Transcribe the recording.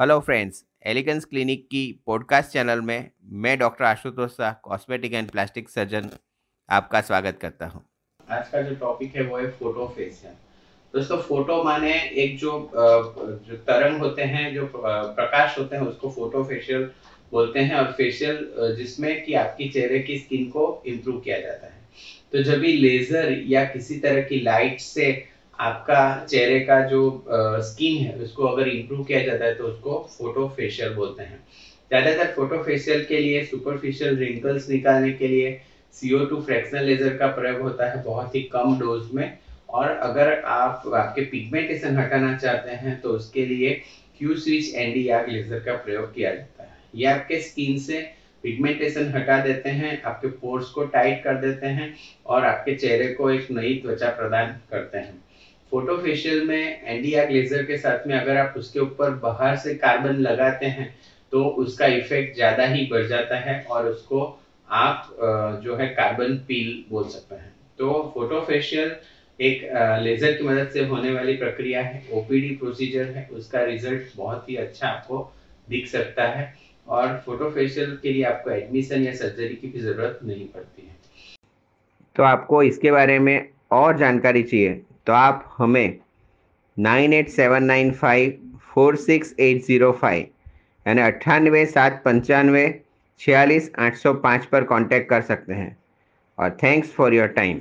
Hello friends elegance clinic की podcast channel में मैं doctor Ashutosh Shah cosmetic and plastic surgeon आपका स्वागत करता हूँ। आज का जो टॉपिक है वो है फ़ोटो फेशियल दोस्तों फ़ोटो माने एक जो जो तरंग होते हैं, जो प्रकाश होते हैं, उसको फ़ोटो फेशियल बोलते हैं और फेशियल जिसमें कि आपकी चेहरे की स्किन को इम्प्रूव किया जाता है। तो जब भी लेजर या किसी तरह की लाइट से आपका चेहरे का जो स्किन है, उसको अगर इम्प्रूव किया जाता है तो उसको फ़ोटो फेशियल बोलते हैं। ज़्यादातर फ़ोटो फेशियल के लिए सुपरफिशियल रिंकल्स निकालने के लिए सीओ टू फ्रैक्शनल लेजर का प्रयोग होता है बहुत ही कम डोज में। और अगर आप आपके पिगमेंटेशन हटाना चाहते हैं तो उसके लिए Q switch N D YAG laser का प्रयोग किया जाता है। ये आपके स्किन से पिगमेंटेशन हटा देते हैं, आपके पोर्स को टाइट कर देते हैं और आपके चेहरे को एक नई त्वचा प्रदान करते हैं। फ़ोटो फेशियल में एंडिया लेजर के साथ में अगर आप उसके ऊपर बाहर से कार्बन लगाते हैं तो उसका इफ़ेक्ट ज़्यादा ही बढ़ जाता है और उसको आप जो है कार्बन पील बोल सकते हैं। तो फ़ोटो फेशियल एक लेजर की मदद से होने वाली प्रक्रिया है। ओपीडी प्रोसीजर है। उसका रिज़ल्ट बहुत ही अच्छा आपको दिख सकता है और फ़ोटो फेशियल के लिए आपको एडमिशन या सर्जरी की भी ज़रूरत नहीं पड़ती है। तो आपको इसके बारे में और जानकारी चाहिए तो आप हमें nine eight seven nine five four six eight zero five यानी अट्ठानवे सात पंचानवे छियालीस आठ सौ पाँच पर कांटेक्ट कर सकते हैं। और थैंक्स फॉर योर टाइम